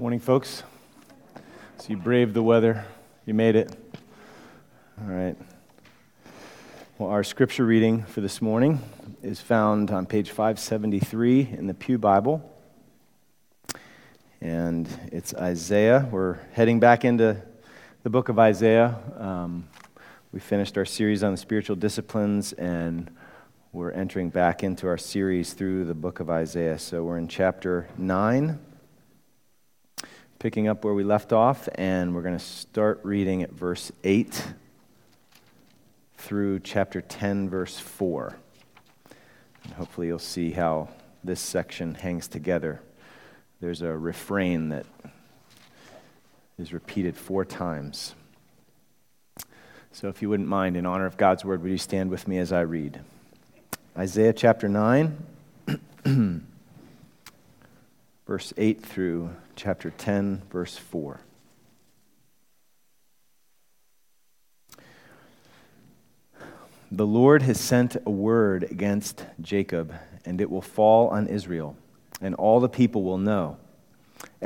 Morning, folks. So you braved the weather. You made it. All right. Well, our scripture reading for this morning is found on page 573 in the Pew Bible. And it's Isaiah. We're heading back into the book of Isaiah. Um, we finished our series on the spiritual disciplines, and we're entering back into our series through the book of Isaiah. So we're in chapter 9 picking up where we left off, and we're going to start reading at verse 8 through chapter 10, verse 4. And hopefully, you'll see how this section hangs together. There's a refrain that is repeated four times. So, if you wouldn't mind, in honor of God's word, would you stand with me as I read? Isaiah chapter 9, verse 8 through chapter 10, verse 4. The Lord has sent a word against Jacob, and it will fall on Israel, and all the people will know.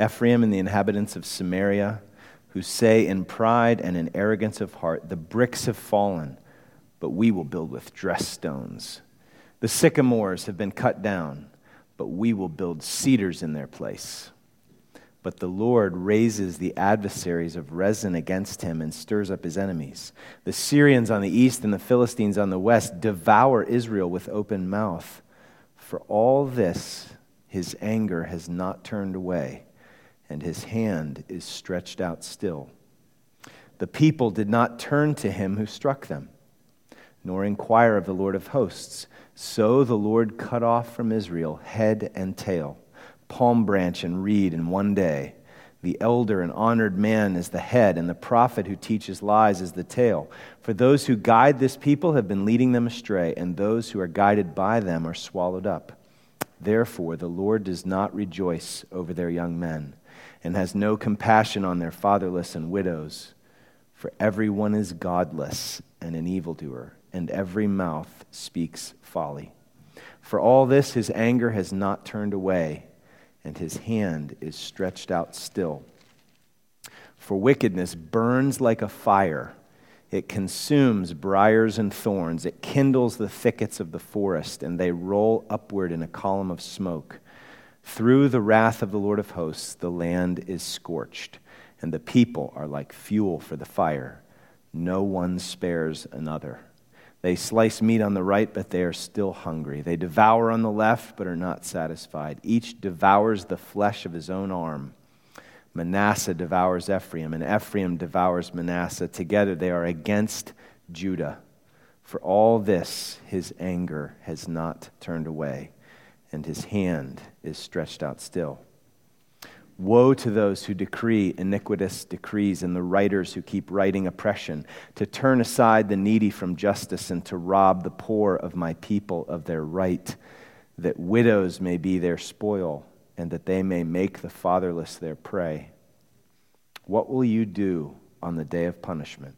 Ephraim and the inhabitants of Samaria, who say in pride and in arrogance of heart, The bricks have fallen, but we will build with dress stones. The sycamores have been cut down, but we will build cedars in their place. But the Lord raises the adversaries of Rezin against him and stirs up his enemies. The Syrians on the east and the Philistines on the west devour Israel with open mouth. For all this, his anger has not turned away, and his hand is stretched out still. The people did not turn to him who struck them, nor inquire of the Lord of hosts. So the Lord cut off from Israel head and tail palm branch and reed in one day. The elder and honored man is the head, and the prophet who teaches lies is the tail. For those who guide this people have been leading them astray, and those who are guided by them are swallowed up. Therefore, the Lord does not rejoice over their young men, and has no compassion on their fatherless and widows. For everyone is godless and an evildoer, and every mouth speaks folly. For all this, his anger has not turned away and his hand is stretched out still. For wickedness burns like a fire. It consumes briars and thorns. It kindles the thickets of the forest, and they roll upward in a column of smoke. Through the wrath of the Lord of hosts, the land is scorched, and the people are like fuel for the fire. No one spares another. They slice meat on the right, but they are still hungry. They devour on the left, but are not satisfied. Each devours the flesh of his own arm. Manasseh devours Ephraim, and Ephraim devours Manasseh. Together they are against Judah. For all this, his anger has not turned away, and his hand is stretched out still. Woe to those who decree iniquitous decrees and the writers who keep writing oppression, to turn aside the needy from justice and to rob the poor of my people of their right, that widows may be their spoil and that they may make the fatherless their prey. What will you do on the day of punishment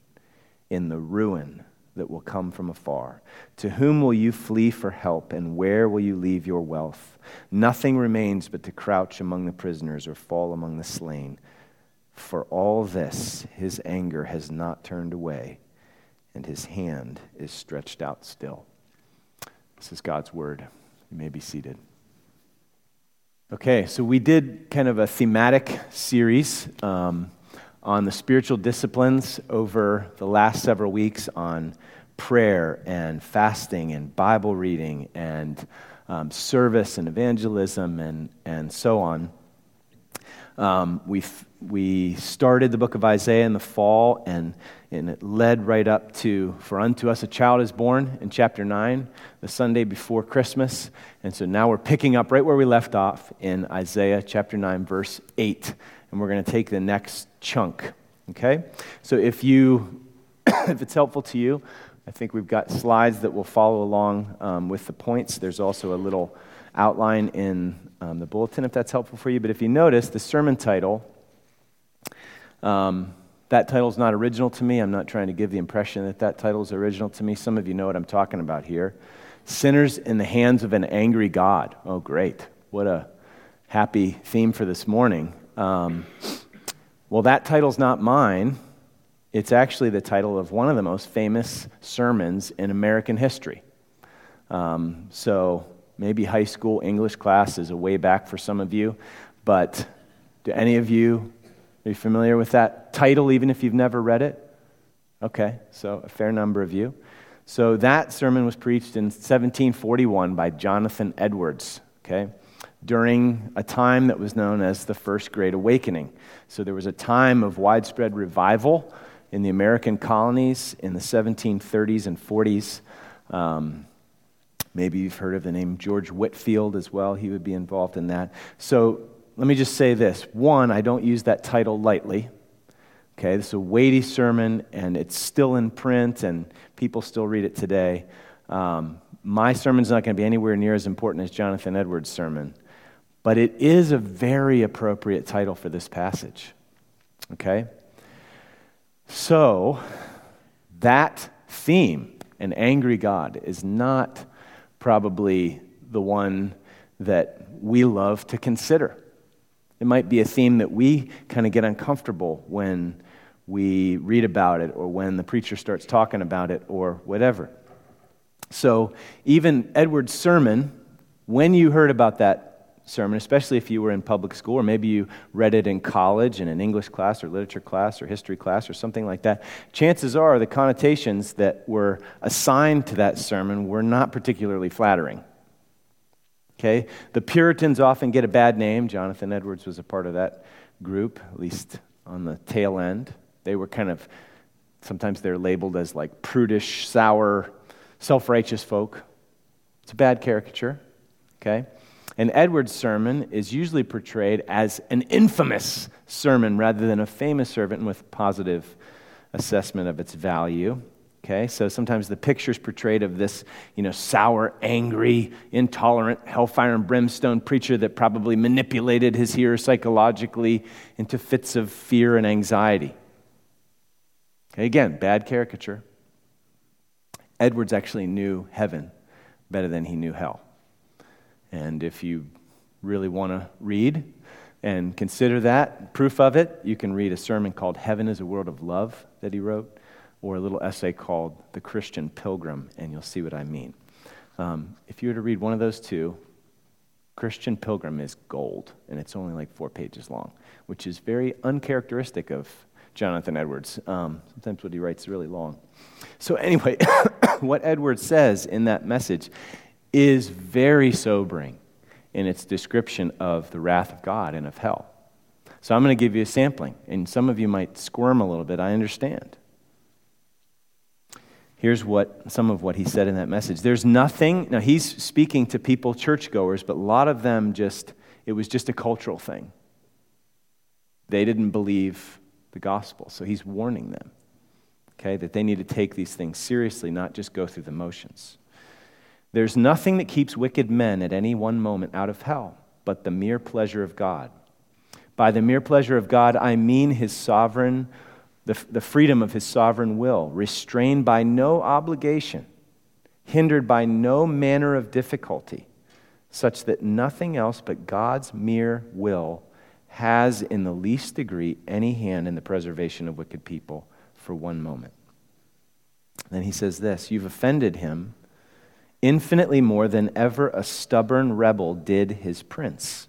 in the ruin that will come from afar? To whom will you flee for help, and where will you leave your wealth? Nothing remains but to crouch among the prisoners or fall among the slain. For all this, his anger has not turned away, and his hand is stretched out still. This is God's word. You may be seated. Okay, so we did kind of a thematic series. Um, on the spiritual disciplines over the last several weeks on prayer and fasting and Bible reading and um, service and evangelism and, and so on. Um, we we started the book of Isaiah in the fall, and, and it led right up to For unto us a child is born in chapter 9, the Sunday before Christmas. And so now we're picking up right where we left off in Isaiah chapter 9, verse 8 and we're going to take the next chunk. Okay? So if you if it's helpful to you, I think we've got slides that will follow along um, with the points. There's also a little outline in um, the bulletin if that's helpful for you. But if you notice, the sermon title, um, that title is not original to me. I'm not trying to give the impression that that title is original to me. Some of you know what I'm talking about here. Sinners in the hands of an angry God. Oh, great. What a happy theme for this morning. Um, well, that title's not mine. It's actually the title of one of the most famous sermons in American history. Um, so maybe high school English class is a way back for some of you, but do any of you are you familiar with that title, even if you've never read it? Okay, so a fair number of you. So that sermon was preached in 1741 by Jonathan Edwards, okay, during a time that was known as the First Great Awakening. So there was a time of widespread revival in the American colonies in the 1730s and 40s. Um, maybe you've heard of the name George Whitefield as well. He would be involved in that. So let me just say this. One, I don't use that title lightly. Okay, this is a weighty sermon, and it's still in print, and people still read it today. Um, my sermon's not going to be anywhere near as important as Jonathan Edwards' sermon, but it is a very appropriate title for this passage. Okay? So, that theme, an angry God, is not probably the one that we love to consider. It might be a theme that we kind of get uncomfortable when we read about it or when the preacher starts talking about it or whatever. So, even Edward's sermon, when you heard about that sermon, especially if you were in public school or maybe you read it in college in an English class or literature class or history class or something like that, chances are the connotations that were assigned to that sermon were not particularly flattering. Okay? The Puritans often get a bad name. Jonathan Edwards was a part of that group, at least on the tail end. They were kind of, sometimes they're labeled as like prudish, sour, self righteous folk. It's a bad caricature, okay? And Edward's sermon is usually portrayed as an infamous sermon rather than a famous sermon with positive assessment of its value. Okay, so sometimes the picture's portrayed of this, you know, sour, angry, intolerant, hellfire and brimstone preacher that probably manipulated his hearers psychologically into fits of fear and anxiety. Okay, again, bad caricature. Edwards actually knew heaven better than he knew hell. And if you really want to read and consider that, proof of it, you can read a sermon called Heaven is a World of Love that he wrote, or a little essay called The Christian Pilgrim, and you'll see what I mean. Um, if you were to read one of those two, Christian Pilgrim is gold, and it's only like four pages long, which is very uncharacteristic of Jonathan Edwards. Um, sometimes what he writes is really long. So, anyway, what Edwards says in that message is very sobering in its description of the wrath of God and of hell. So, I'm going to give you a sampling, and some of you might squirm a little bit. I understand. Here's what some of what he said in that message. There's nothing, now he's speaking to people, churchgoers, but a lot of them just, it was just a cultural thing. They didn't believe the gospel. So he's warning them, okay, that they need to take these things seriously, not just go through the motions. There's nothing that keeps wicked men at any one moment out of hell but the mere pleasure of God. By the mere pleasure of God, I mean his sovereign, the, the freedom of his sovereign will, restrained by no obligation, hindered by no manner of difficulty, such that nothing else but God's mere will has in the least degree any hand in the preservation of wicked people for one moment. Then he says this You've offended him infinitely more than ever a stubborn rebel did his prince.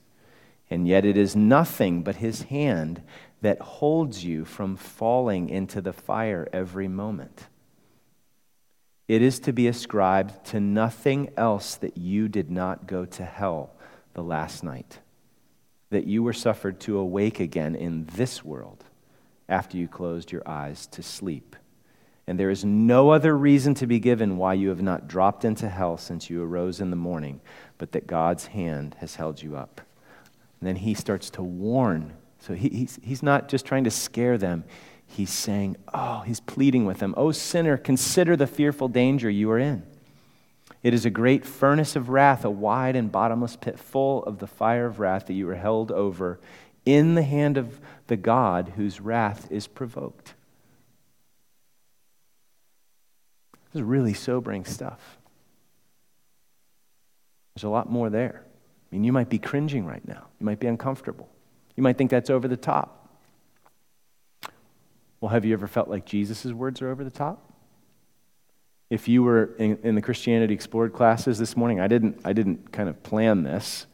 And yet it is nothing but his hand that holds you from falling into the fire every moment. It is to be ascribed to nothing else that you did not go to hell the last night that you were suffered to awake again in this world after you closed your eyes to sleep. And there is no other reason to be given why you have not dropped into hell since you arose in the morning, but that God's hand has held you up. And then he starts to warn. So he, he's, he's not just trying to scare them, he's saying, Oh, he's pleading with them, Oh, sinner, consider the fearful danger you are in. It is a great furnace of wrath, a wide and bottomless pit full of the fire of wrath that you are held over in the hand of the God whose wrath is provoked. This is really sobering stuff. There's a lot more there. I mean, you might be cringing right now, you might be uncomfortable. You might think that's over the top. Well, have you ever felt like Jesus' words are over the top? If you were in, in, the Christianity Explored classes this morning, I didn't, I didn't kind of plan this,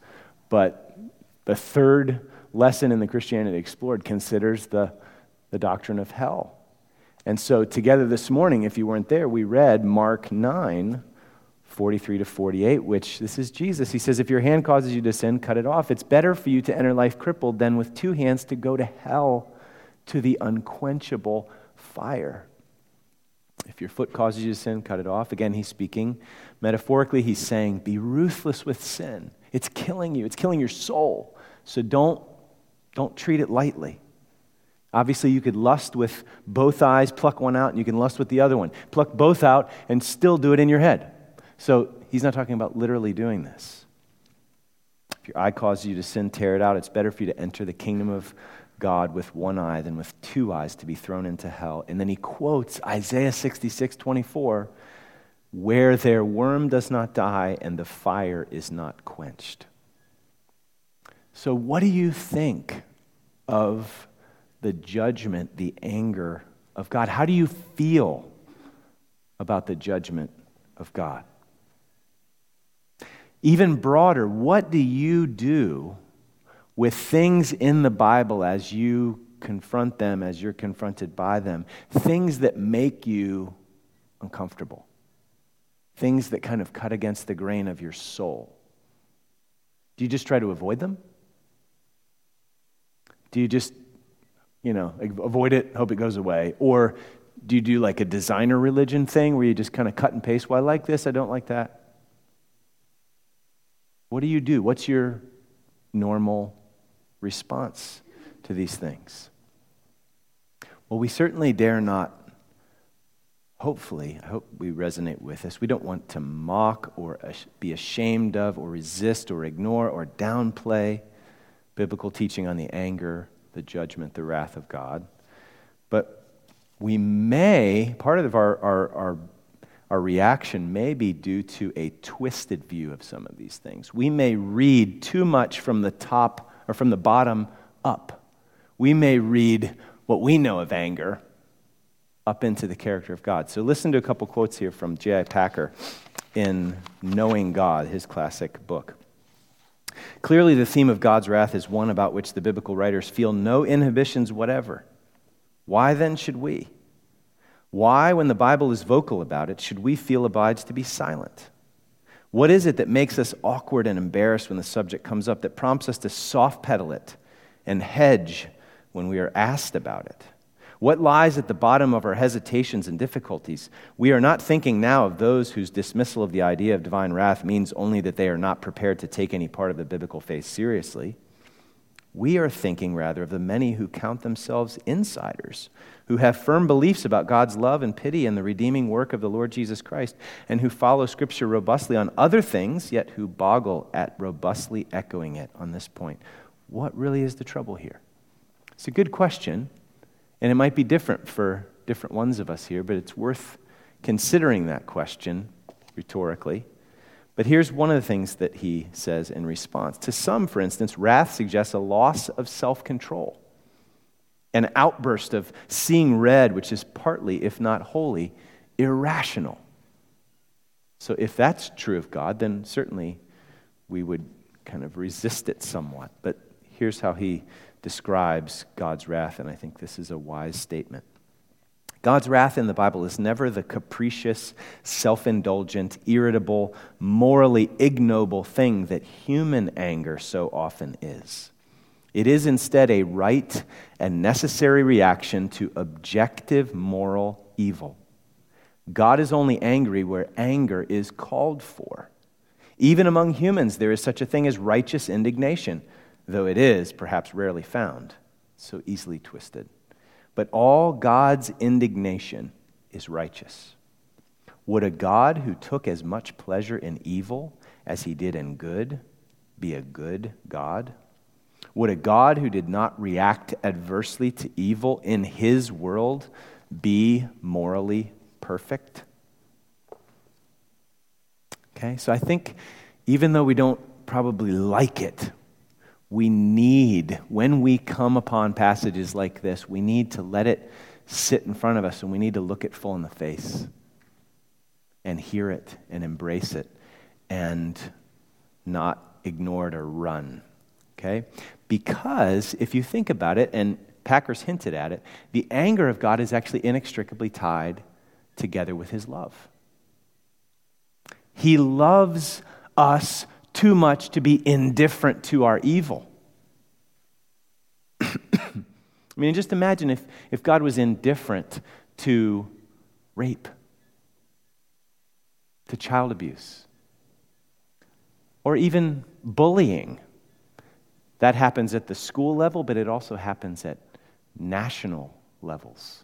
but the third lesson in the Christianity Explored considers the, the doctrine of hell. And so, together this morning, if you weren't there, we read Mark 9, 43 to 48, which this is Jesus. He says, If your hand causes you to sin, cut it off. It's better for you to enter life crippled than with two hands to go to hell to the unquenchable fire. If your foot causes you to sin, cut it off. Again, he's speaking. Metaphorically, he's saying, Be ruthless with sin. It's killing you, it's killing your soul. So don't, don't treat it lightly. Obviously, you could lust with both eyes, pluck one out, and you can lust with the other one. Pluck both out and still do it in your head. So he's not talking about literally doing this. If your eye causes you to sin, tear it out. It's better for you to enter the kingdom of God with one eye than with two eyes to be thrown into hell. And then he quotes Isaiah 66 24, where their worm does not die and the fire is not quenched. So, what do you think of the judgment, the anger of God? How do you feel about the judgment of God? Even broader, what do you do with things in the Bible as you confront them, as you're confronted by them, things that make you uncomfortable, things that kind of cut against the grain of your soul. Do you just try to avoid them? Do you just, you know, avoid it, hope it goes away? Or do you do like a designer religion thing where you just kind of cut and paste? Well, I like this, I don't like that. What do you do? What's your normal response to these things? Well, we certainly dare not, hopefully, I hope we resonate with this. We don't want to mock or be ashamed of or resist or ignore or downplay biblical teaching on the anger, the judgment, the wrath of God. But we may, part of our, our, our our reaction may be due to a twisted view of some of these things. We may read too much from the top or from the bottom up. We may read what we know of anger up into the character of God. So listen to a couple quotes here from J.I. Packer in Knowing God, his classic book. Clearly, the theme of God's wrath is one about which the biblical writers feel no inhibitions whatever. Why then should we? Why, when the Bible is vocal about it, should we feel obliged to be silent? What is it that makes us awkward and embarrassed when the subject comes up, that prompts us to soft pedal it and hedge when we are asked about it? What lies at the bottom of our hesitations and difficulties? We are not thinking now of those whose dismissal of the idea of divine wrath means only that they are not prepared to take any part of the biblical faith seriously. We are thinking rather of the many who count themselves insiders, who have firm beliefs about God's love and pity and the redeeming work of the Lord Jesus Christ, and who follow Scripture robustly on other things, yet who boggle at robustly echoing it on this point. What really is the trouble here? It's a good question, and it might be different for different ones of us here, but it's worth considering that question rhetorically. But here's one of the things that he says in response. To some, for instance, wrath suggests a loss of self control, an outburst of seeing red, which is partly, if not wholly, irrational. So, if that's true of God, then certainly we would kind of resist it somewhat. But here's how he describes God's wrath, and I think this is a wise statement. God's wrath in the Bible is never the capricious, self indulgent, irritable, morally ignoble thing that human anger so often is. It is instead a right and necessary reaction to objective moral evil. God is only angry where anger is called for. Even among humans, there is such a thing as righteous indignation, though it is perhaps rarely found, so easily twisted. But all God's indignation is righteous. Would a God who took as much pleasure in evil as he did in good be a good God? Would a God who did not react adversely to evil in his world be morally perfect? Okay, so I think even though we don't probably like it, we need, when we come upon passages like this, we need to let it sit in front of us and we need to look it full in the face and hear it and embrace it and not ignore it or run. Okay? Because if you think about it, and Packer's hinted at it, the anger of God is actually inextricably tied together with his love. He loves us too much to be indifferent to our evil. I mean, just imagine if, if God was indifferent to rape, to child abuse, or even bullying. That happens at the school level, but it also happens at national levels.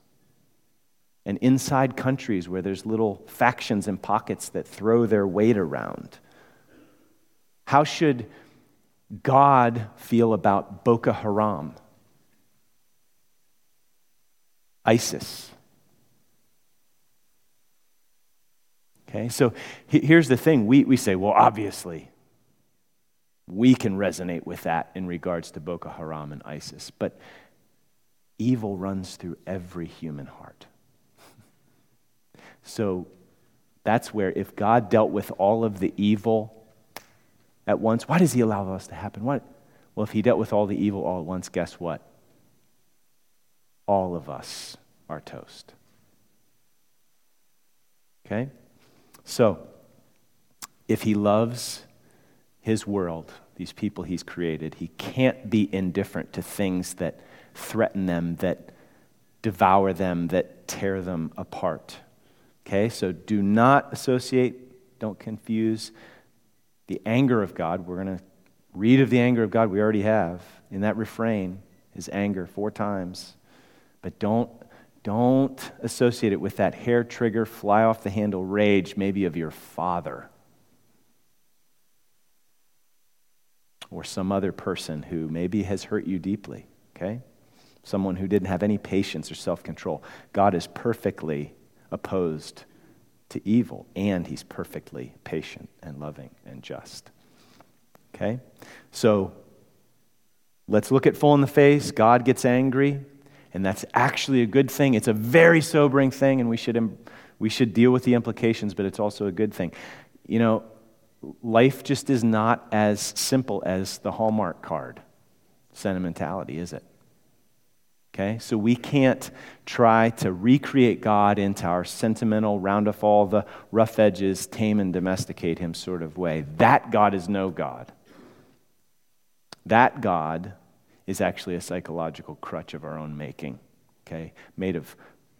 And inside countries where there's little factions and pockets that throw their weight around. How should God feel about Boko Haram? ISIS. Okay, so here's the thing we, we say, well, obviously, we can resonate with that in regards to Boko Haram and ISIS. But evil runs through every human heart. so that's where, if God dealt with all of the evil at once, why does He allow us to happen? What? Well, if He dealt with all the evil all at once, guess what? All of us are toast. Okay? So, if He loves His world, these people He's created, He can't be indifferent to things that threaten them, that devour them, that tear them apart. Okay, so do not associate, don't confuse the anger of God. We're going to read of the anger of God, we already have in that refrain, his anger four times. But don't, don't associate it with that hair trigger, fly off the handle rage, maybe of your father or some other person who maybe has hurt you deeply. Okay? someone who didn't have any patience or self control. God is perfectly opposed to evil, and he's perfectly patient and loving and just. Okay? So let's look at full in the face. God gets angry, and that's actually a good thing. It's a very sobering thing, and we should, we should deal with the implications, but it's also a good thing. You know, life just is not as simple as the Hallmark card sentimentality, is it? Okay? So we can't try to recreate God into our sentimental, round off all the rough edges, tame and domesticate him sort of way. That God is no God. That God is actually a psychological crutch of our own making, okay? Made of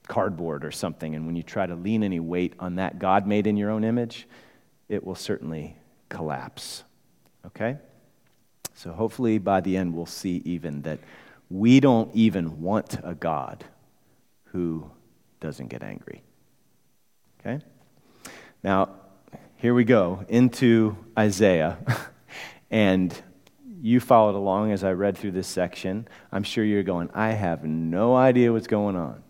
cardboard or something. And when you try to lean any weight on that God made in your own image, it will certainly collapse, okay? So hopefully by the end, we'll see even that we don't even want a God who doesn't get angry. Okay? Now, here we go into Isaiah. and you followed along as I read through this section. I'm sure you're going, I have no idea what's going on.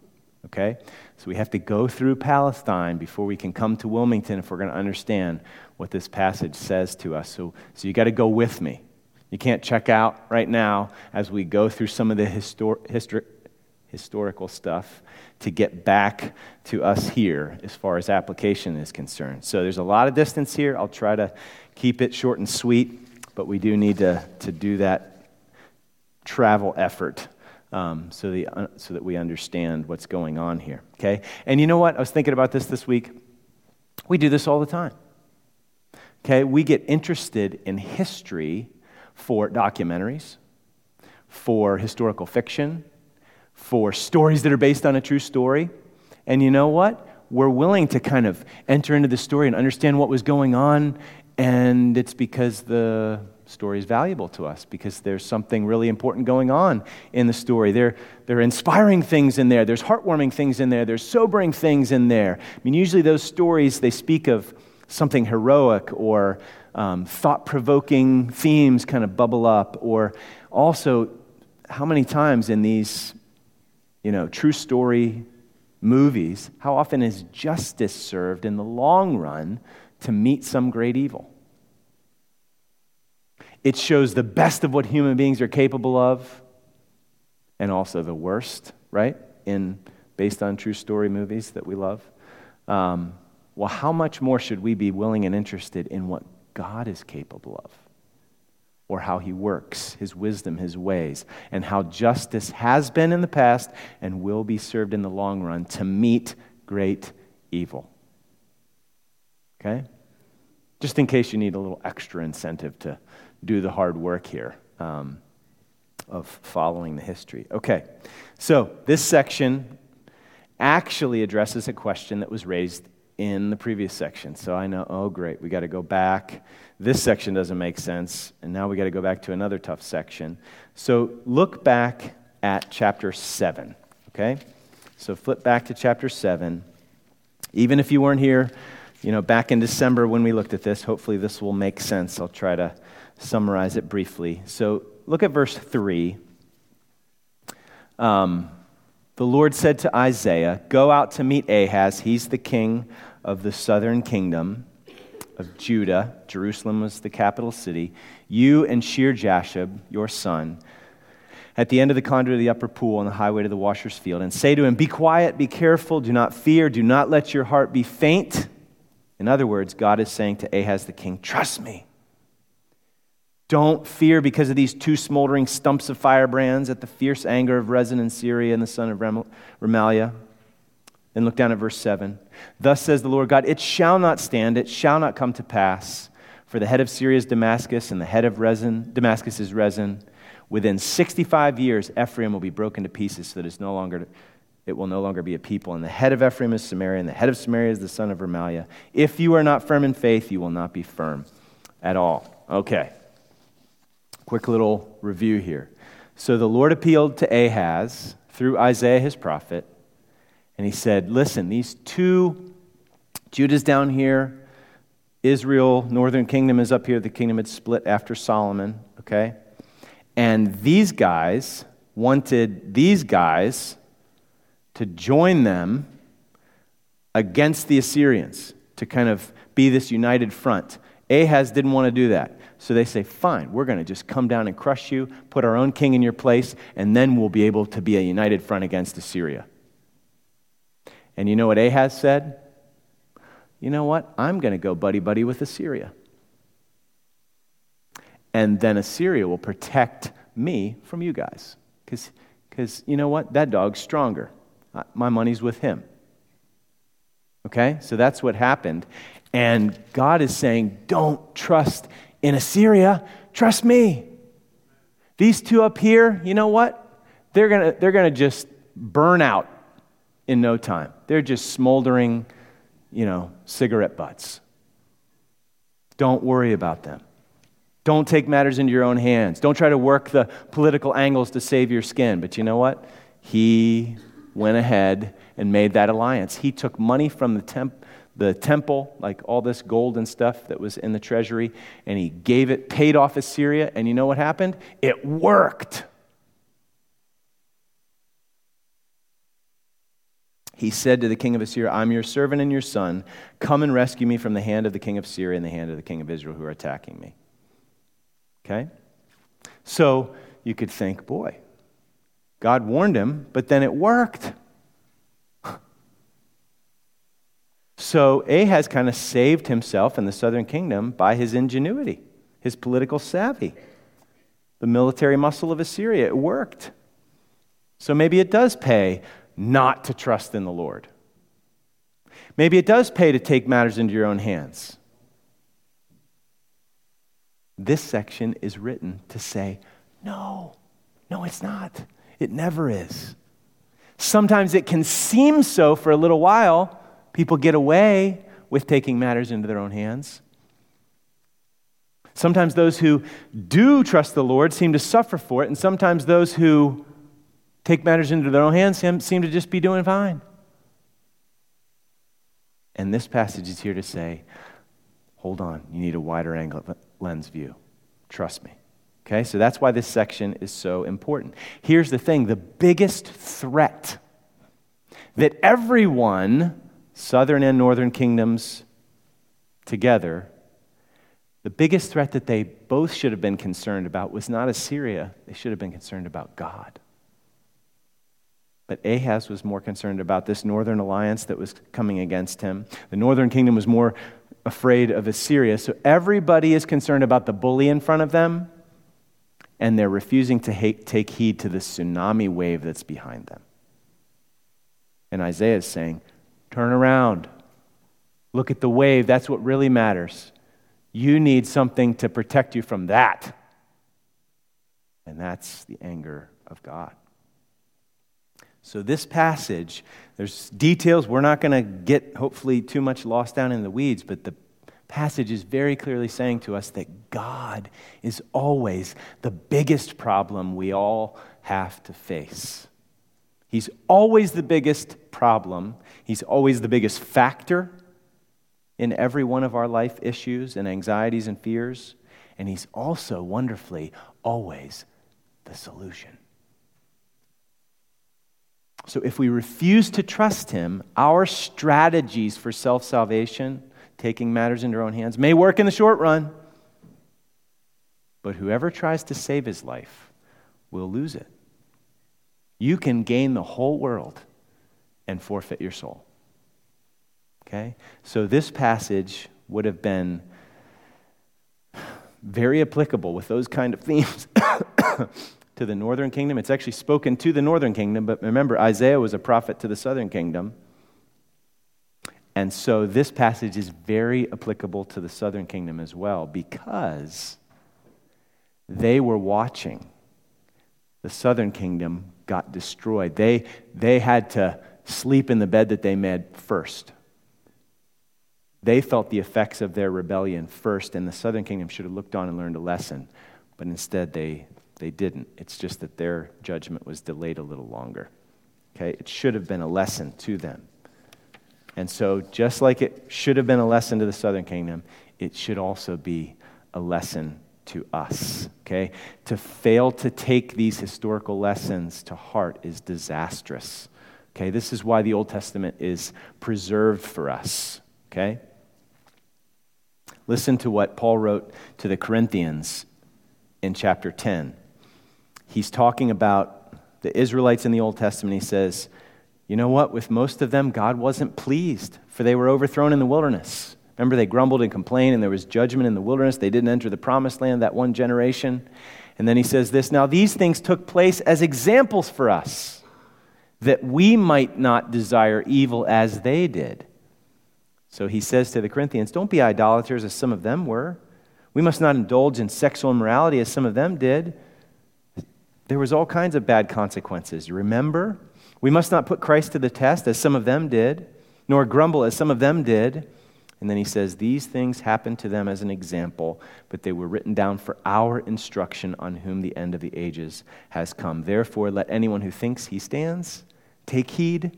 Okay? So we have to go through Palestine before we can come to Wilmington if we're going to understand what this passage says to us. So, so you got to go with me. You can't check out right now as we go through some of the histor- histor- historical stuff to get back to us here as far as application is concerned. So there's a lot of distance here. I'll try to keep it short and sweet, but we do need to, to do that travel effort um, so, the, uh, so that we understand what's going on here. Okay? And you know what? I was thinking about this this week. We do this all the time. Okay? We get interested in history for documentaries, for historical fiction, for stories that are based on a true story. And you know what? We're willing to kind of enter into the story and understand what was going on, and it's because the story is valuable to us because there's something really important going on in the story. There, there are inspiring things in there, there's heartwarming things in there, there's sobering things in there. I mean, usually those stories, they speak of something heroic or um, thought provoking themes kind of bubble up, or also how many times in these, you know, true story movies, how often is justice served in the long run to meet some great evil? It shows the best of what human beings are capable of and also the worst, right? In based on true story movies that we love. Um, well, how much more should we be willing and interested in what God is capable of? Or how he works, his wisdom, his ways, and how justice has been in the past and will be served in the long run to meet great evil. Okay? Just in case you need a little extra incentive to do the hard work here um, of following the history. Okay, so this section actually addresses a question that was raised in the previous section. So I know, oh, great, we got to go back. This section doesn't make sense, and now we got to go back to another tough section. So look back at chapter 7, okay? So flip back to chapter 7. Even if you weren't here, you know, back in December when we looked at this, hopefully this will make sense. I'll try to summarize it briefly. So look at verse 3. Um, the Lord said to Isaiah, Go out to meet Ahaz. He's the king of the southern kingdom of Judah. Jerusalem was the capital city. You and Shear Jashub, your son, at the end of the conduit of the upper pool on the highway to the washer's field, and say to him, Be quiet, be careful, do not fear, do not let your heart be faint. In other words, God is saying to Ahaz the king, Trust me. Don't fear because of these two smoldering stumps of firebrands at the fierce anger of Rezin and Syria and the son of Remaliah. Then look down at verse 7. Thus says the Lord God, It shall not stand, it shall not come to pass. For the head of Syria is Damascus, and the head of Rezin, Damascus is Rezin. Within 65 years, Ephraim will be broken to pieces so that it's no longer, it will no longer be a people. And the head of Ephraim is Samaria, and the head of Samaria is the son of Remaliah. If you are not firm in faith, you will not be firm at all. Okay. Quick little review here. So the Lord appealed to Ahaz through Isaiah his prophet, and he said, Listen, these two, Judah's down here, Israel, northern kingdom is up here. The kingdom had split after Solomon, okay? And these guys wanted these guys to join them against the Assyrians, to kind of be this united front. Ahaz didn't want to do that. So they say, fine, we're going to just come down and crush you, put our own king in your place, and then we'll be able to be a united front against Assyria. And you know what Ahaz said? You know what? I'm going to go buddy buddy with Assyria. And then Assyria will protect me from you guys. Because you know what? That dog's stronger. My money's with him. Okay? So that's what happened. And God is saying, don't trust in Assyria, trust me. These two up here, you know what? They're going to they're going to just burn out in no time. They're just smoldering, you know, cigarette butts. Don't worry about them. Don't take matters into your own hands. Don't try to work the political angles to save your skin. But you know what? He went ahead and made that alliance. He took money from the temple the temple, like all this gold and stuff that was in the treasury, and he gave it, paid off Assyria, and you know what happened? It worked. He said to the king of Assyria, I'm your servant and your son. Come and rescue me from the hand of the king of Syria and the hand of the king of Israel who are attacking me. Okay? So you could think, boy, God warned him, but then it worked. So Ahaz kind of saved himself and the southern kingdom by his ingenuity, his political savvy, the military muscle of Assyria. It worked. So maybe it does pay not to trust in the Lord. Maybe it does pay to take matters into your own hands. This section is written to say, no, no, it's not. It never is. Sometimes it can seem so for a little while People get away with taking matters into their own hands. Sometimes those who do trust the Lord seem to suffer for it, and sometimes those who take matters into their own hands seem to just be doing fine. And this passage is here to say, hold on, you need a wider angle lens view. Trust me. Okay, so that's why this section is so important. Here's the thing the biggest threat that everyone southern and northern kingdoms together, the The biggest threat that they both should have been concerned about was not Assyria, they should have been concerned about God. But Ahaz was more concerned about this northern alliance that was coming against him. The northern kingdom was more afraid of Assyria. So everybody is concerned about the bully in front of them, and they're refusing to hate, take heed to the tsunami wave that's behind them. And Isaiah is saying, Turn around. Look at the wave. That's what really matters. You need something to protect you from that. And that's the anger of God. So, this passage, there's details we're not going to get, hopefully, too much lost down in the weeds, but the passage is very clearly saying to us that God is always the biggest problem we all have to face. He's always the biggest problem, He's always the biggest factor in every one of our life issues and anxieties and fears. And He's also wonderfully always the solution. So if we refuse to trust Him, our strategies for self salvation, taking matters into our own hands, may work in the short run. But whoever tries to save his life will lose it. You can gain the whole world and forfeit your soul. Okay? So this passage would have been very applicable with those kind of themes to the northern kingdom. It's actually spoken to the northern kingdom, but remember, Isaiah was a prophet to the southern kingdom. And so this passage is very applicable to the southern kingdom as well because they were watching. The southern kingdom got destroyed. They, they had to sleep in the bed that they made first. They felt the effects of their rebellion first, and the southern kingdom should have looked on and learned a lesson. But instead, they, they didn't. It's just that their judgment was delayed a little longer. Okay? It should have been a lesson to them. And so, just like it should have been a lesson to the southern kingdom, it should also be a lesson to us. Okay? To fail to take these historical lessons to heart is disastrous. Okay? This is why the Old Testament is preserved for us. Okay? Listen to what Paul wrote to the Corinthians in chapter 10 he's talking about the Israelites in the Old Testament. He says, You know what? With most of them, God wasn't pleased, for they were overthrown in the wilderness. Remember, they grumbled and complained, and there was judgment in the wilderness. They didn't enter the promised land that one generation. And then he says this Now, these things took place as examples for us, that we might not desire evil as they did. So he says to the Corinthians, Don't be idolaters as some of them were. We must not indulge in sexual immorality as some of them did there was all kinds of bad consequences. Remember? We must not put Christ to the test as some of them did, nor grumble as some of them did. And then he says, These things happened to them as an example, but they were written down for our instruction on whom the end of the ages has come. Therefore, let anyone who thinks he stands take heed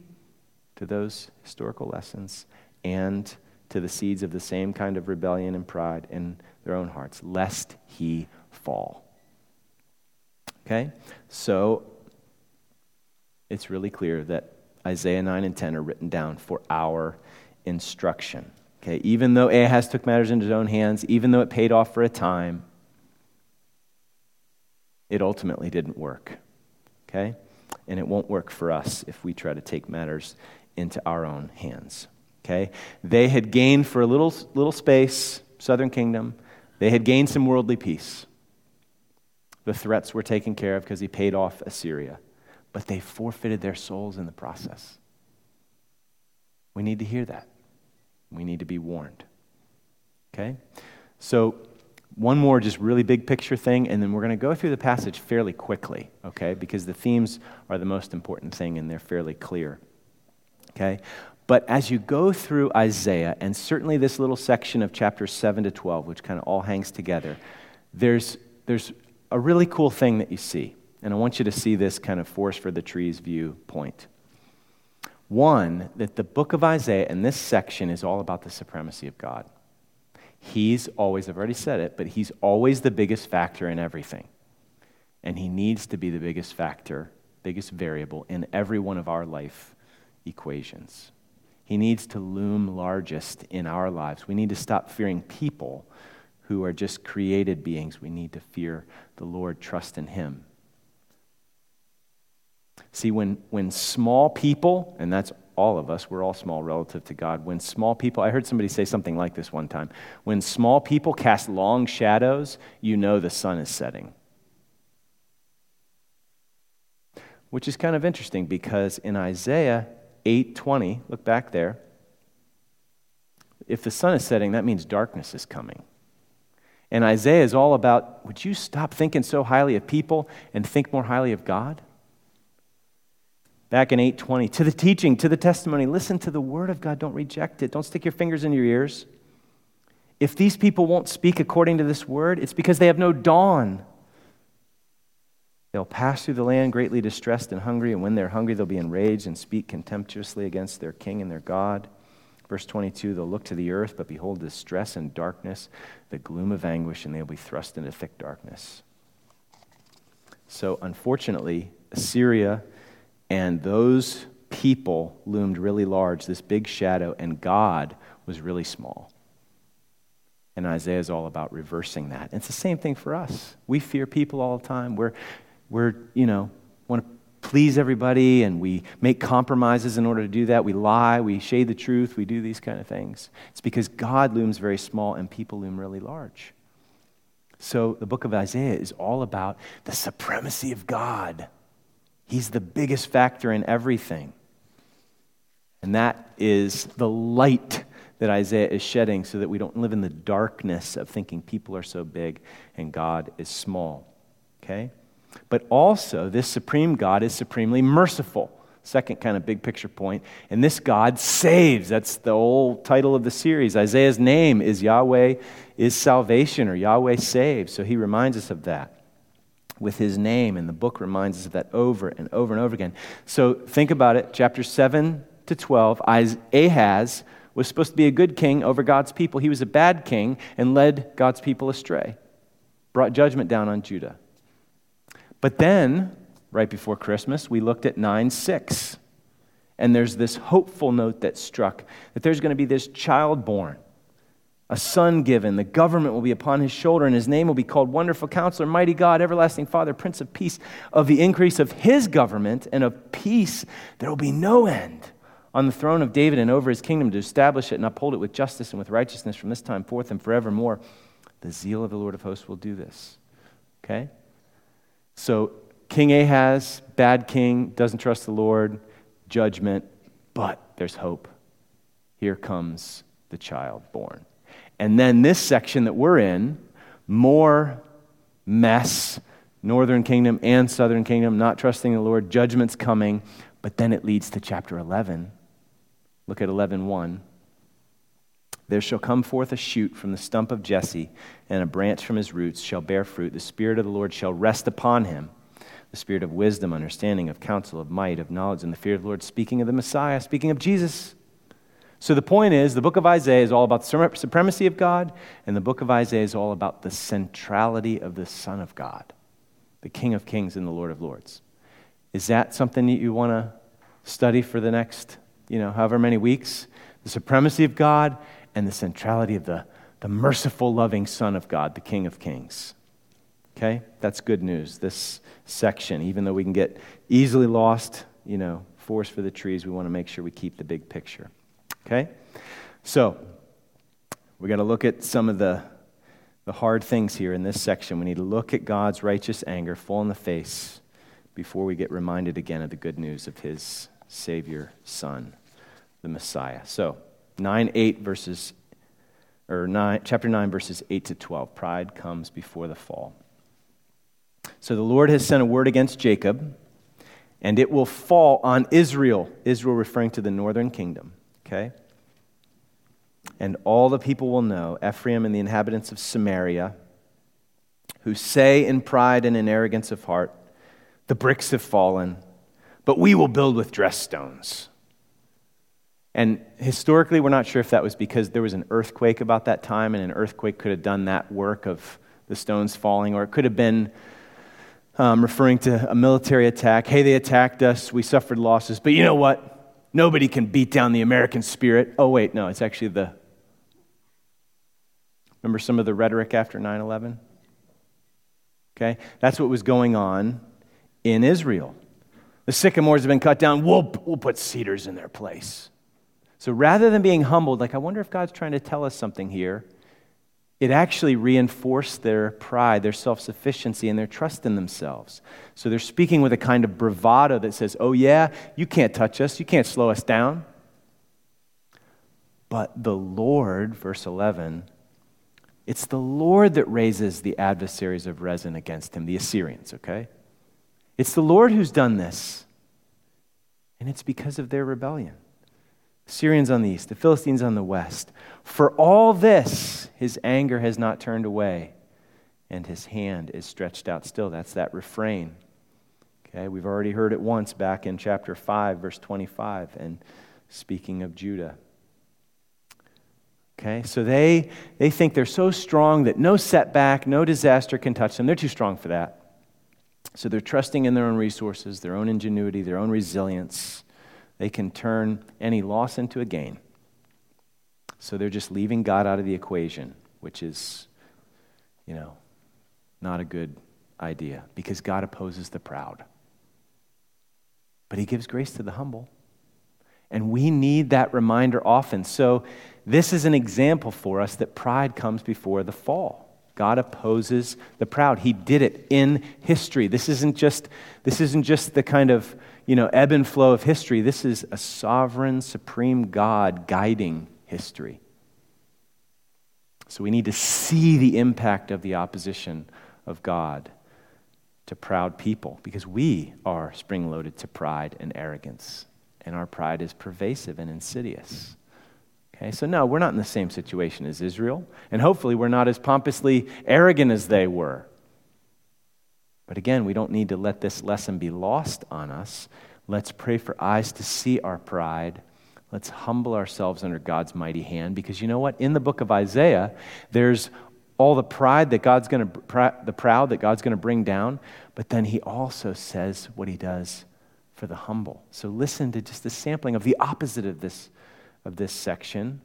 to those historical lessons and to the seeds of the same kind of rebellion and pride in their own hearts, lest he fall. Okay? So it's really clear that Isaiah 9 and 10 are written down for our instruction. Okay? Even though Ahaz took matters into his own hands, even though it paid off for a time, it ultimately didn't work. Okay? And it won't work for us if we try to take matters into our own hands. Okay? They had gained for a little, little space, southern kingdom, they had gained some worldly peace. The threats were taken care of because he paid off Assyria. But they forfeited their souls in the process. We need to hear that. We need to be warned. Okay? So, one more just really big picture thing, and then we're going to go through the passage fairly quickly, okay? Because the themes are the most important thing and they're fairly clear. Okay? But as you go through Isaiah, and certainly this little section of chapters 7 to 12, which kind of all hangs together, there's, there's a really cool thing that you see. And I want you to see this kind of force for the trees view point. One, that the book of Isaiah and this section is all about the supremacy of God. He's always, I've already said it, but he's always the biggest factor in everything. And he needs to be the biggest factor, biggest variable in every one of our life equations. He needs to loom largest in our lives. We need to stop fearing people who are just created beings. We need to fear the Lord, trust in Him. See, when, when small people, and that's all of us, we're all small relative to God. When small people, I heard somebody say something like this one time. When small people cast long shadows, you know the sun is setting. Which is kind of interesting because in Isaiah 8:20, look back there. If the sun is setting, that means darkness is coming. And Isaiah is all about would you stop thinking so highly of people and think more highly of God? Back in 820, to the teaching, to the testimony, listen to the word of God. Don't reject it. Don't stick your fingers in your ears. If these people won't speak according to this word, it's because they have no dawn. They'll pass through the land greatly distressed and hungry, and when they're hungry, they'll be enraged and speak contemptuously against their king and their God. Verse 22 They'll look to the earth, but behold distress and darkness, the gloom of anguish, and they'll be thrust into thick darkness. So, unfortunately, Assyria and those people loomed really large, this big shadow, and God was really small. And Isaiah is all about reversing that. And it's the same thing for us. We fear people all the time. We're, we're you know, want to please everybody and we make compromises in order to do that. We lie, we shade the truth, we do these kind of things. It's because God looms very small and people loom really large. So the book of Isaiah is all about the supremacy of God. He's the biggest factor in everything. And that is the light that Isaiah is shedding so that we don't live in the darkness of thinking people are so big and God is small. Okay? But also, this supreme God is supremely merciful. Second kind of big picture point. And this God saves. That's the whole title of the series. Isaiah's name is Yahweh is salvation or Yahweh saves. So he reminds us of that with his name. And the book reminds us of that over and over and over again. So think about it. Chapter 7 to 12. Ahaz was supposed to be a good king over God's people. He was a bad king and led God's people astray, brought judgment down on Judah. But then, right before Christmas, we looked at 9 6. And there's this hopeful note that struck that there's going to be this child born, a son given. The government will be upon his shoulder, and his name will be called Wonderful Counselor, Mighty God, Everlasting Father, Prince of Peace. Of the increase of his government and of peace, there will be no end on the throne of David and over his kingdom to establish it and uphold it with justice and with righteousness from this time forth and forevermore. The zeal of the Lord of hosts will do this. Okay? So, King Ahaz, bad king, doesn't trust the Lord, judgment, but there's hope. Here comes the child born. And then this section that we're in, more mess, northern kingdom and southern kingdom, not trusting the Lord, judgment's coming, but then it leads to chapter 11. Look at 11:1. There shall come forth a shoot from the stump of Jesse, and a branch from his roots shall bear fruit. The Spirit of the Lord shall rest upon him the Spirit of wisdom, understanding, of counsel, of might, of knowledge, and the fear of the Lord, speaking of the Messiah, speaking of Jesus. So the point is, the book of Isaiah is all about the supremacy of God, and the book of Isaiah is all about the centrality of the Son of God, the King of Kings and the Lord of Lords. Is that something that you want to study for the next, you know, however many weeks? The supremacy of God and the centrality of the, the merciful, loving Son of God, the King of Kings. Okay? That's good news. This section, even though we can get easily lost, you know, forest for the trees, we want to make sure we keep the big picture. Okay? So, we got to look at some of the, the hard things here in this section. We need to look at God's righteous anger full in the face before we get reminded again of the good news of his Savior, Son, the Messiah. So, 9, 8 verses, or 9, chapter 9, verses 8 to 12. Pride comes before the fall. So the Lord has sent a word against Jacob, and it will fall on Israel. Israel referring to the northern kingdom, okay? And all the people will know, Ephraim and the inhabitants of Samaria, who say in pride and in arrogance of heart, The bricks have fallen, but we will build with dress stones. And historically, we're not sure if that was because there was an earthquake about that time, and an earthquake could have done that work of the stones falling, or it could have been um, referring to a military attack. Hey, they attacked us, we suffered losses, but you know what? Nobody can beat down the American spirit. Oh, wait, no, it's actually the Remember some of the rhetoric after 9 11? Okay? That's what was going on in Israel. The sycamores have been cut down. We'll, we'll put cedars in their place. So rather than being humbled, like, I wonder if God's trying to tell us something here, it actually reinforced their pride, their self sufficiency, and their trust in themselves. So they're speaking with a kind of bravado that says, Oh, yeah, you can't touch us, you can't slow us down. But the Lord, verse 11, it's the Lord that raises the adversaries of Rezin against him, the Assyrians, okay? It's the Lord who's done this. And it's because of their rebellion. Syrians on the east, the Philistines on the west. For all this, his anger has not turned away, and his hand is stretched out still. That's that refrain. Okay, we've already heard it once back in chapter 5, verse 25, and speaking of Judah. Okay, so they, they think they're so strong that no setback, no disaster can touch them. They're too strong for that. So they're trusting in their own resources, their own ingenuity, their own resilience. They can turn any loss into a gain. So they're just leaving God out of the equation, which is, you know, not a good idea because God opposes the proud. But He gives grace to the humble. And we need that reminder often. So, this is an example for us that pride comes before the fall. God opposes the proud. He did it in history. This isn't just, this isn't just the kind of you know, ebb and flow of history. This is a sovereign, supreme God guiding history. So we need to see the impact of the opposition of God to proud people because we are spring loaded to pride and arrogance, and our pride is pervasive and insidious. Okay, so no, we're not in the same situation as Israel, and hopefully we're not as pompously arrogant as they were. But again, we don't need to let this lesson be lost on us. Let's pray for eyes to see our pride. Let's humble ourselves under God's mighty hand because you know what? In the book of Isaiah, there's all the pride that God's going to the proud that God's going to bring down, but then he also says what he does for the humble. So listen to just the sampling of the opposite of this of this section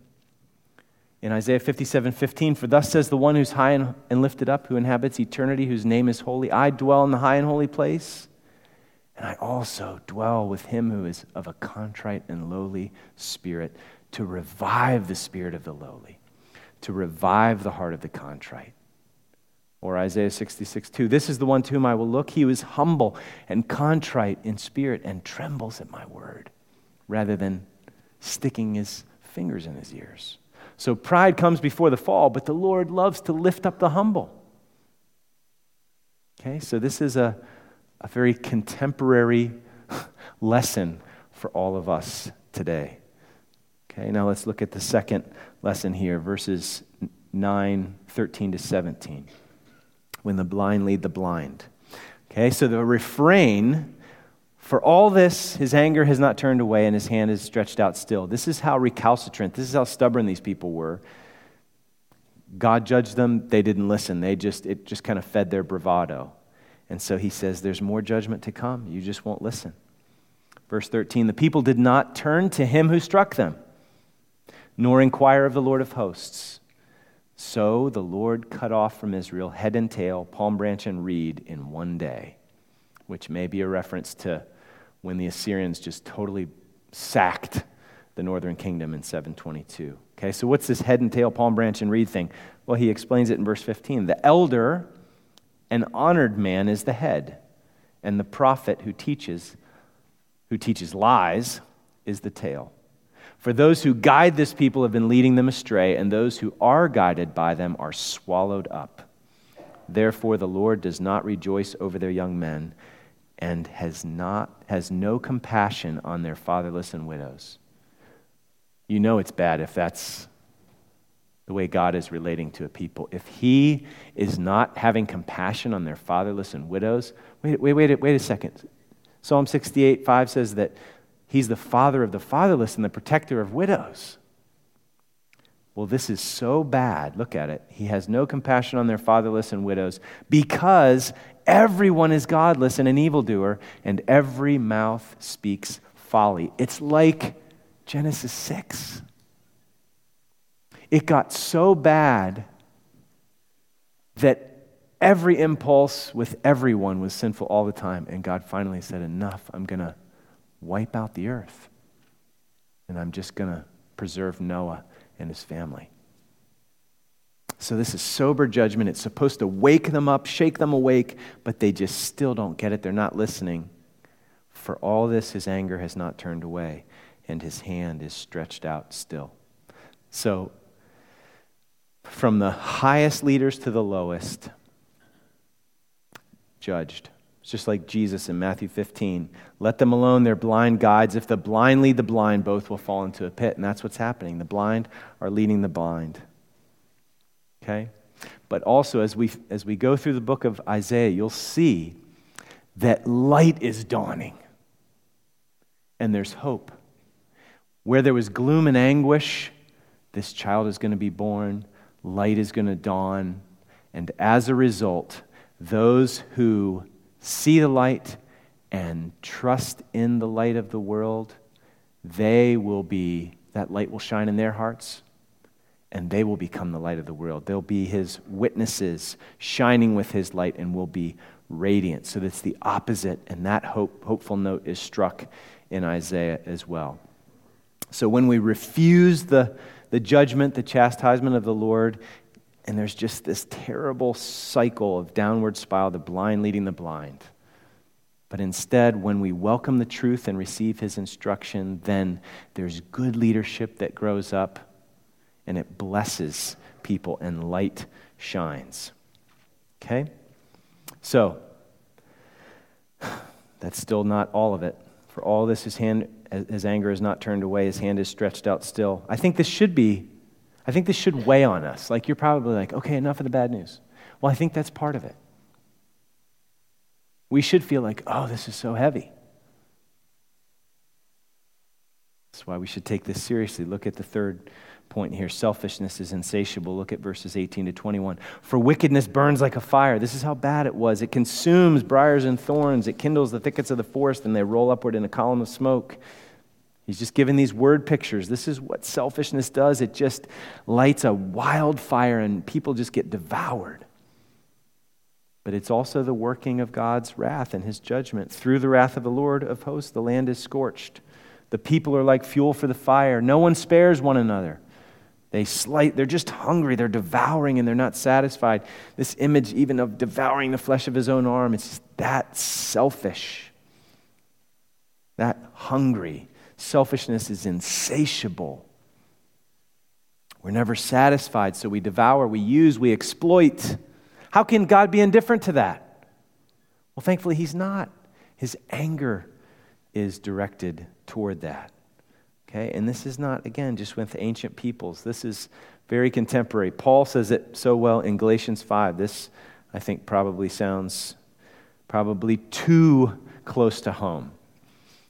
in Isaiah 57 15, for thus says the one who's high and lifted up, who inhabits eternity, whose name is holy. I dwell in the high and holy place, and I also dwell with him who is of a contrite and lowly spirit, to revive the spirit of the lowly, to revive the heart of the contrite. Or Isaiah 66 2, this is the one to whom I will look. He was humble and contrite in spirit and trembles at my word, rather than sticking his fingers in his ears. So pride comes before the fall, but the Lord loves to lift up the humble. Okay, so this is a, a very contemporary lesson for all of us today. Okay, now let's look at the second lesson here, verses 9, 13 to 17. When the blind lead the blind. Okay, so the refrain for all this, his anger has not turned away and his hand is stretched out still. This is how recalcitrant, this is how stubborn these people were. God judged them, they didn't listen. They just it just kind of fed their bravado. And so he says there's more judgment to come. You just won't listen. Verse 13, the people did not turn to him who struck them, nor inquire of the Lord of hosts. So the Lord cut off from Israel head and tail, palm branch and reed in one day, which may be a reference to when the Assyrians just totally sacked the northern kingdom in 722. Okay, so what's this head and tail, palm branch, and reed thing? Well, he explains it in verse 15. The elder and honored man is the head, and the prophet who teaches, who teaches lies, is the tail. For those who guide this people have been leading them astray, and those who are guided by them are swallowed up. Therefore, the Lord does not rejoice over their young men and has, not, has no compassion on their fatherless and widows. You know it's bad if that's the way God is relating to a people. If He is not having compassion on their fatherless and widows, wait, wait, wait, wait a second. Psalm 68 5 says that He's the father of the fatherless and the protector of widows. Well, this is so bad. Look at it. He has no compassion on their fatherless and widows because Everyone is godless and an evildoer, and every mouth speaks folly. It's like Genesis 6. It got so bad that every impulse with everyone was sinful all the time. And God finally said, Enough, I'm going to wipe out the earth. And I'm just going to preserve Noah and his family. So, this is sober judgment. It's supposed to wake them up, shake them awake, but they just still don't get it. They're not listening. For all this, his anger has not turned away, and his hand is stretched out still. So, from the highest leaders to the lowest, judged. It's just like Jesus in Matthew 15. Let them alone, they're blind guides. If the blind lead the blind, both will fall into a pit. And that's what's happening. The blind are leading the blind. Okay? But also, as we, as we go through the book of Isaiah, you'll see that light is dawning and there's hope. Where there was gloom and anguish, this child is going to be born, light is going to dawn, and as a result, those who see the light and trust in the light of the world, they will be, that light will shine in their hearts, and they will become the light of the world. They'll be his witnesses, shining with his light, and will be radiant. So that's the opposite, and that hope, hopeful note is struck in Isaiah as well. So when we refuse the, the judgment, the chastisement of the Lord, and there's just this terrible cycle of downward spiral, the blind leading the blind. But instead, when we welcome the truth and receive his instruction, then there's good leadership that grows up and it blesses people and light shines. Okay? So, that's still not all of it. For all this, his hand, his anger is not turned away, his hand is stretched out still. I think this should be I think this should weigh on us. Like, you're probably like, okay, enough of the bad news. Well, I think that's part of it. We should feel like, oh, this is so heavy. That's why we should take this seriously. Look at the third point here selfishness is insatiable. Look at verses 18 to 21. For wickedness burns like a fire. This is how bad it was. It consumes briars and thorns, it kindles the thickets of the forest, and they roll upward in a column of smoke. He's just giving these word pictures. This is what selfishness does it just lights a wildfire and people just get devoured. But it's also the working of God's wrath and his judgment. Through the wrath of the Lord of hosts, the land is scorched. The people are like fuel for the fire. No one spares one another. They slight, they're just hungry, they're devouring, and they're not satisfied. This image, even of devouring the flesh of his own arm, it's that selfish, that hungry. Selfishness is insatiable. We're never satisfied, so we devour, we use, we exploit. How can God be indifferent to that? Well, thankfully, He's not. His anger is directed toward that. Okay? And this is not, again, just with ancient peoples. This is very contemporary. Paul says it so well in Galatians 5. This, I think, probably sounds probably too close to home.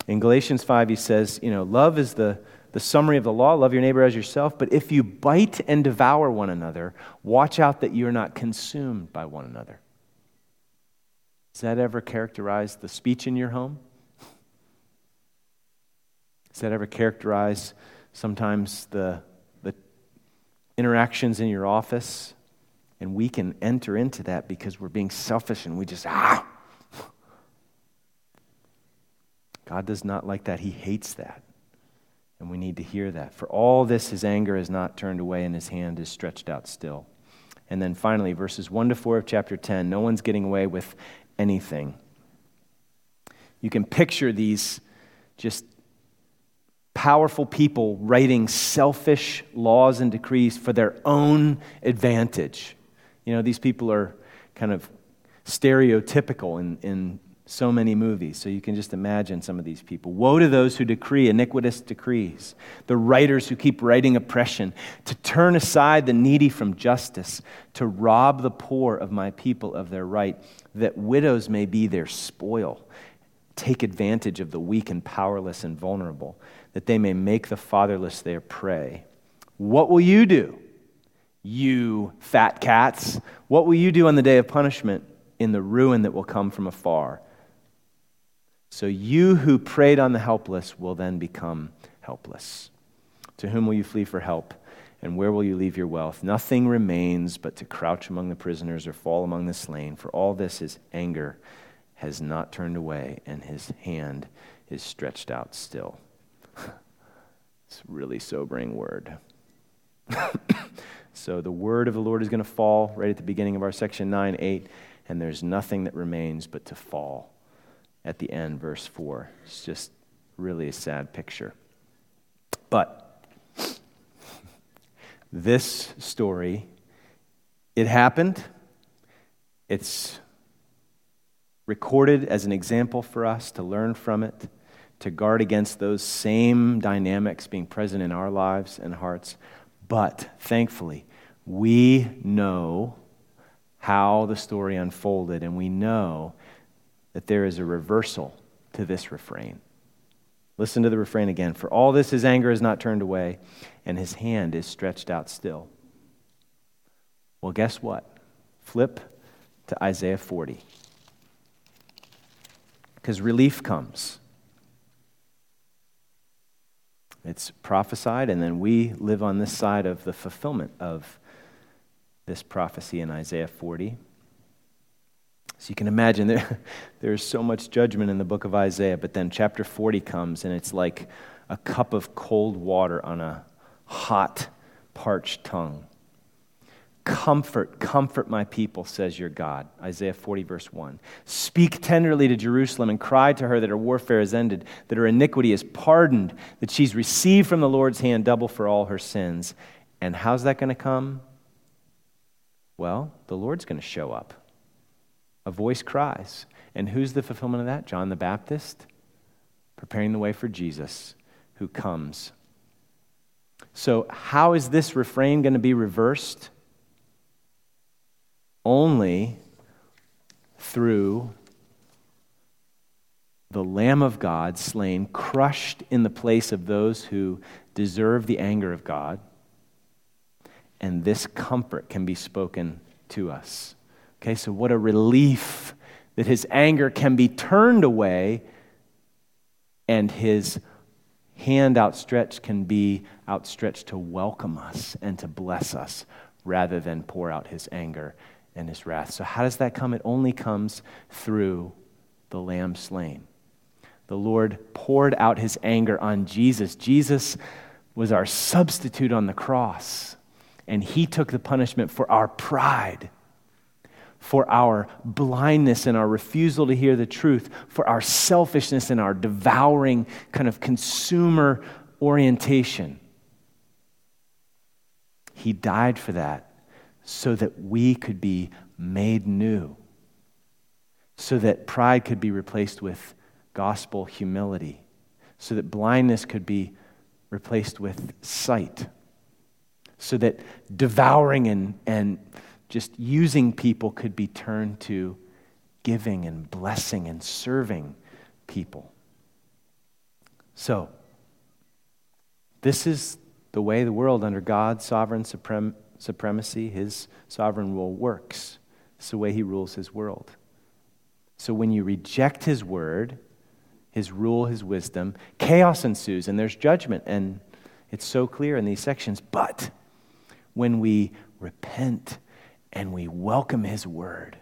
In Galatians 5, he says, you know, love is the, the summary of the law love your neighbor as yourself. But if you bite and devour one another, watch out that you're not consumed by one another. Does that ever characterize the speech in your home? Does that ever characterize sometimes the, the interactions in your office? And we can enter into that because we're being selfish and we just, ah, God does not like that. He hates that. And we need to hear that. For all this, his anger is not turned away and his hand is stretched out still. And then finally, verses 1 to 4 of chapter 10 no one's getting away with anything. You can picture these just powerful people writing selfish laws and decrees for their own advantage. You know, these people are kind of stereotypical in, in so many movies. So you can just imagine some of these people. Woe to those who decree iniquitous decrees, the writers who keep writing oppression, to turn aside the needy from justice, to rob the poor of my people of their right, that widows may be their spoil. Take advantage of the weak and powerless and vulnerable, that they may make the fatherless their prey. What will you do, you fat cats? What will you do on the day of punishment in the ruin that will come from afar? So you who preyed on the helpless will then become helpless. To whom will you flee for help? And where will you leave your wealth? Nothing remains but to crouch among the prisoners or fall among the slain. For all this, his anger has not turned away, and his hand is stretched out still. it's a really sobering word. so the word of the Lord is going to fall right at the beginning of our section 9 8, and there's nothing that remains but to fall at the end, verse 4. It's just really a sad picture. But this story, it happened. It's recorded as an example for us to learn from it, to guard against those same dynamics being present in our lives and hearts. But thankfully, we know how the story unfolded, and we know that there is a reversal to this refrain. Listen to the refrain again. For all this, his anger is not turned away, and his hand is stretched out still. Well, guess what? Flip to Isaiah 40. Because relief comes. It's prophesied, and then we live on this side of the fulfillment of this prophecy in Isaiah 40. So you can imagine there, there's so much judgment in the book of Isaiah, but then chapter 40 comes and it's like a cup of cold water on a hot, parched tongue. Comfort, comfort my people, says your God. Isaiah 40, verse 1. Speak tenderly to Jerusalem and cry to her that her warfare is ended, that her iniquity is pardoned, that she's received from the Lord's hand double for all her sins. And how's that going to come? Well, the Lord's going to show up. A voice cries. And who's the fulfillment of that? John the Baptist, preparing the way for Jesus, who comes. So, how is this refrain going to be reversed? Only through the Lamb of God slain, crushed in the place of those who deserve the anger of God. And this comfort can be spoken to us. Okay, so what a relief that his anger can be turned away and his hand outstretched can be outstretched to welcome us and to bless us rather than pour out his anger and his wrath. So, how does that come? It only comes through the lamb slain. The Lord poured out his anger on Jesus. Jesus was our substitute on the cross, and he took the punishment for our pride for our blindness and our refusal to hear the truth, for our selfishness and our devouring kind of consumer orientation. He died for that so that we could be made new, so that pride could be replaced with gospel humility, so that blindness could be replaced with sight, so that devouring and, and just using people could be turned to giving and blessing and serving people. So, this is the way the world under God's sovereign suprem- supremacy, his sovereign rule works. It's the way he rules his world. So when you reject his word, his rule, his wisdom, chaos ensues and there's judgment. And it's so clear in these sections. But when we repent and we welcome his word,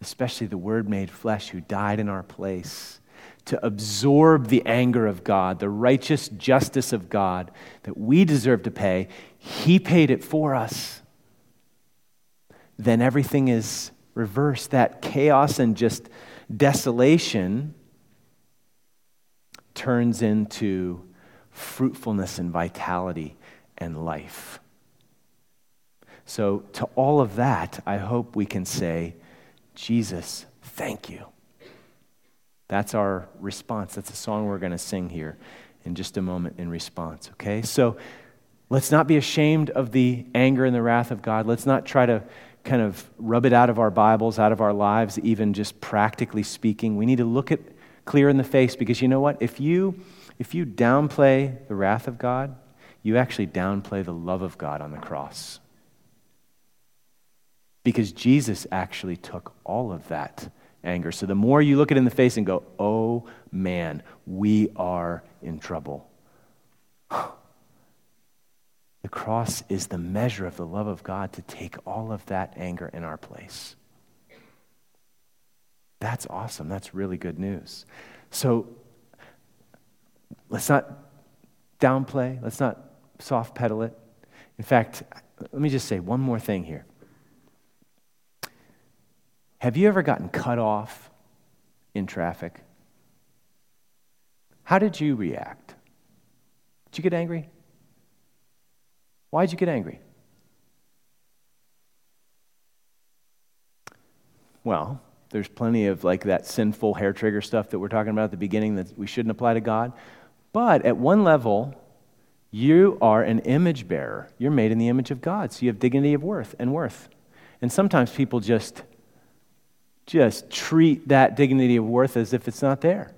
especially the word made flesh who died in our place to absorb the anger of God, the righteous justice of God that we deserve to pay. He paid it for us. Then everything is reversed. That chaos and just desolation turns into fruitfulness and vitality and life. So, to all of that, I hope we can say, Jesus, thank you. That's our response. That's a song we're going to sing here in just a moment in response, okay? So, let's not be ashamed of the anger and the wrath of God. Let's not try to kind of rub it out of our Bibles, out of our lives, even just practically speaking. We need to look it clear in the face because you know what? If you if you downplay the wrath of God, you actually downplay the love of God on the cross. Because Jesus actually took all of that anger. So the more you look it in the face and go, oh man, we are in trouble. the cross is the measure of the love of God to take all of that anger in our place. That's awesome. That's really good news. So let's not downplay, let's not soft pedal it. In fact, let me just say one more thing here. Have you ever gotten cut off in traffic? How did you react? Did you get angry? Why did you get angry? Well, there's plenty of like that sinful hair trigger stuff that we're talking about at the beginning that we shouldn't apply to God. But at one level, you are an image bearer. You're made in the image of God, so you have dignity of worth and worth. And sometimes people just just treat that dignity of worth as if it's not there.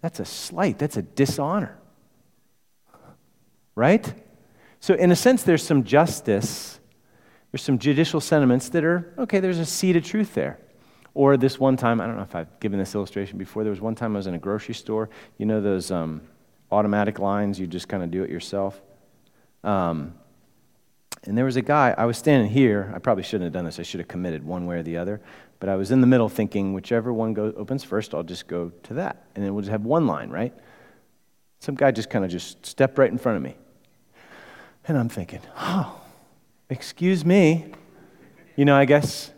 That's a slight, that's a dishonor. Right? So, in a sense, there's some justice, there's some judicial sentiments that are okay, there's a seed of truth there. Or this one time, I don't know if I've given this illustration before, there was one time I was in a grocery store. You know those um, automatic lines, you just kind of do it yourself? Um, and there was a guy, I was standing here. I probably shouldn't have done this. I should have committed one way or the other. But I was in the middle thinking, whichever one goes, opens first, I'll just go to that. And then we'll just have one line, right? Some guy just kind of just stepped right in front of me. And I'm thinking, oh, excuse me. You know, I guess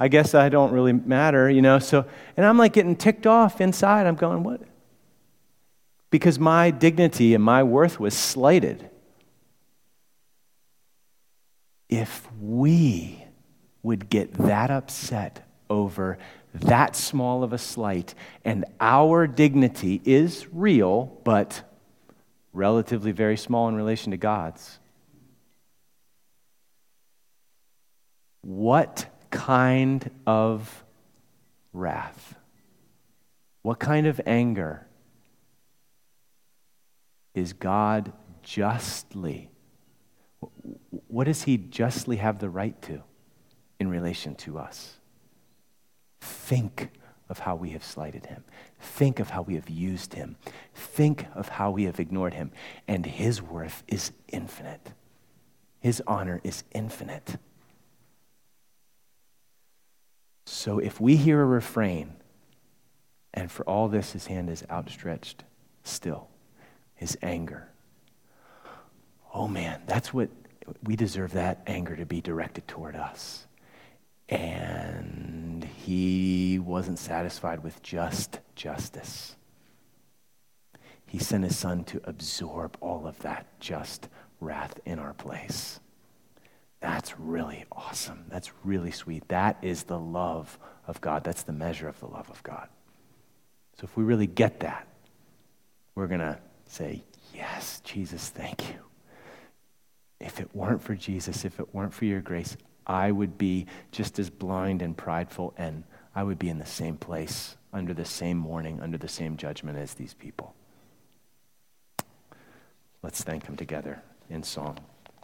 I guess I don't really matter, you know. So, and I'm like getting ticked off inside. I'm going, what? Because my dignity and my worth was slighted. If we would get that upset over that small of a slight, and our dignity is real, but relatively very small in relation to God's. What kind of wrath? What kind of anger is God justly? What does He justly have the right to in relation to us? Think of how we have slighted Him. Think of how we have used Him. Think of how we have ignored Him. And His worth is infinite, His honor is infinite. So if we hear a refrain, and for all this his hand is outstretched still, his anger. Oh man, that's what we deserve that anger to be directed toward us. And he wasn't satisfied with just justice. He sent his son to absorb all of that just wrath in our place. That's really awesome. That's really sweet. That is the love of God. That's the measure of the love of God. So if we really get that, we're going to say, Yes, Jesus, thank you. If it weren't for Jesus, if it weren't for your grace, I would be just as blind and prideful, and I would be in the same place, under the same mourning, under the same judgment as these people. Let's thank Him together in song.